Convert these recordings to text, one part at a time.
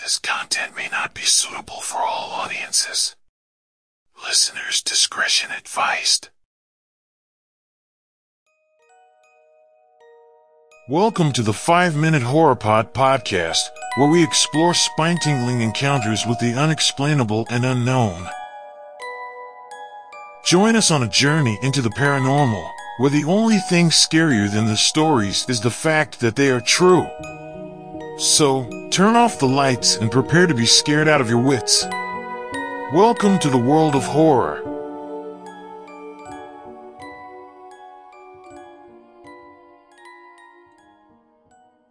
This content may not be suitable for all audiences. Listeners' discretion advised. Welcome to the 5 Minute Horror Pod podcast, where we explore spine tingling encounters with the unexplainable and unknown. Join us on a journey into the paranormal, where the only thing scarier than the stories is the fact that they are true. So, turn off the lights and prepare to be scared out of your wits. Welcome to the world of horror.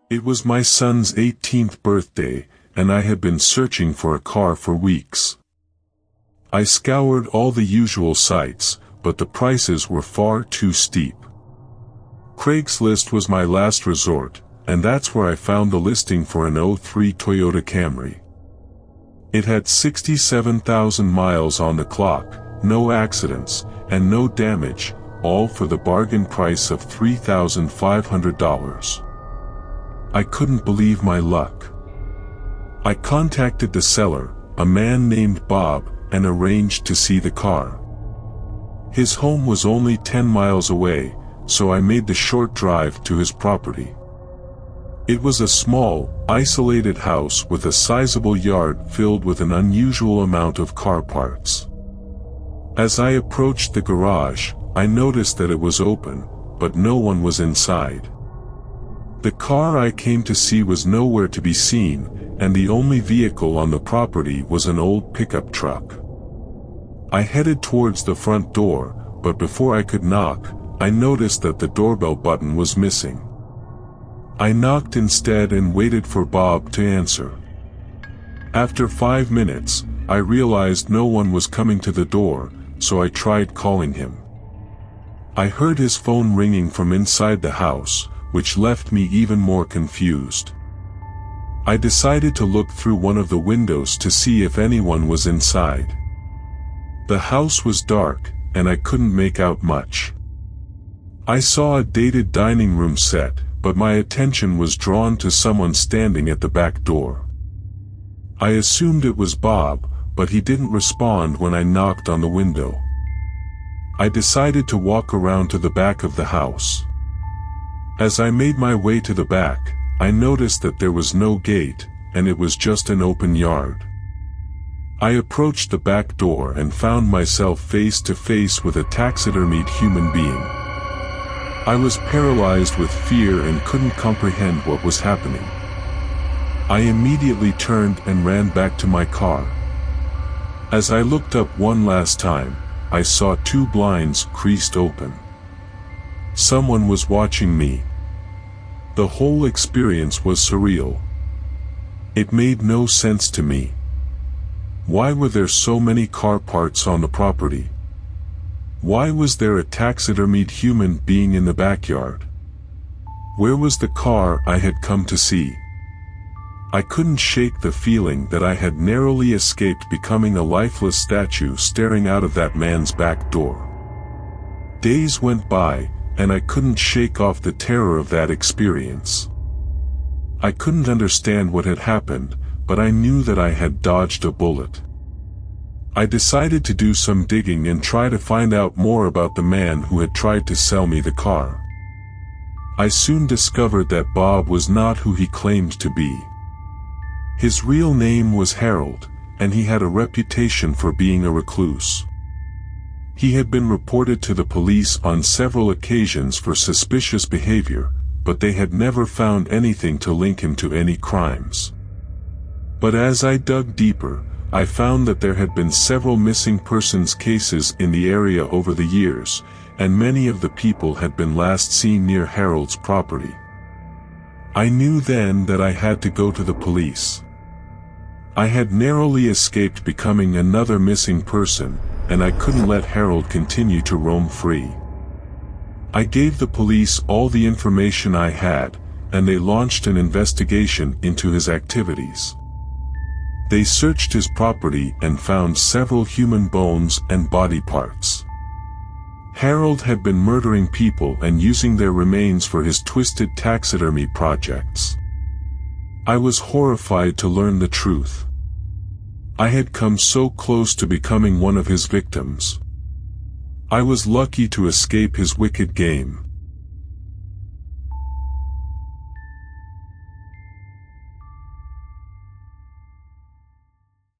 It was my son's 18th birthday, and I had been searching for a car for weeks. I scoured all the usual sites, but the prices were far too steep. Craigslist was my last resort, and that's where I found the listing for an 03 Toyota Camry. It had 67,000 miles on the clock, no accidents, and no damage, all for the bargain price of $3,500. I couldn't believe my luck. I contacted the seller, a man named Bob, and arranged to see the car. His home was only 10 miles away, so I made the short drive to his property. It was a small, isolated house with a sizable yard filled with an unusual amount of car parts. As I approached the garage, I noticed that it was open, but no one was inside. The car I came to see was nowhere to be seen, and the only vehicle on the property was an old pickup truck. I headed towards the front door, but before I could knock, I noticed that the doorbell button was missing. I knocked instead and waited for Bob to answer. After five minutes, I realized no one was coming to the door, so I tried calling him. I heard his phone ringing from inside the house, which left me even more confused. I decided to look through one of the windows to see if anyone was inside. The house was dark, and I couldn't make out much. I saw a dated dining room set, but my attention was drawn to someone standing at the back door. I assumed it was Bob, but he didn't respond when I knocked on the window. I decided to walk around to the back of the house. As I made my way to the back, I noticed that there was no gate, and it was just an open yard. I approached the back door and found myself face to face with a taxidermied human being. I was paralyzed with fear and couldn't comprehend what was happening. I immediately turned and ran back to my car. As I looked up one last time, I saw two blinds creased open. Someone was watching me, the whole experience was surreal. It made no sense to me. Why were there so many car parts on the property? Why was there a taxidermied human being in the backyard? Where was the car I had come to see? I couldn't shake the feeling that I had narrowly escaped becoming a lifeless statue staring out of that man's back door. Days went by, and I couldn't shake off the terror of that experience. I couldn't understand what had happened, but I knew that I had dodged a bullet. I decided to do some digging and try to find out more about the man who had tried to sell me the car. I soon discovered that Bob was not who he claimed to be. His real name was Harold, and he had a reputation for being a recluse. He had been reported to the police on several occasions for suspicious behavior, but they had never found anything to link him to any crimes. But as I dug deeper, I found that there had been several missing persons cases in the area over the years, and many of the people had been last seen near Harold's property. I knew then that I had to go to the police. I had narrowly escaped becoming another missing person, and I couldn't let Harold continue to roam free. I gave the police all the information I had, and they launched an investigation into his activities. They searched his property and found several human bones and body parts. Harold had been murdering people and using their remains for his twisted taxidermy projects. I was horrified to learn the truth. I had come so close to becoming one of his victims. I was lucky to escape his wicked game.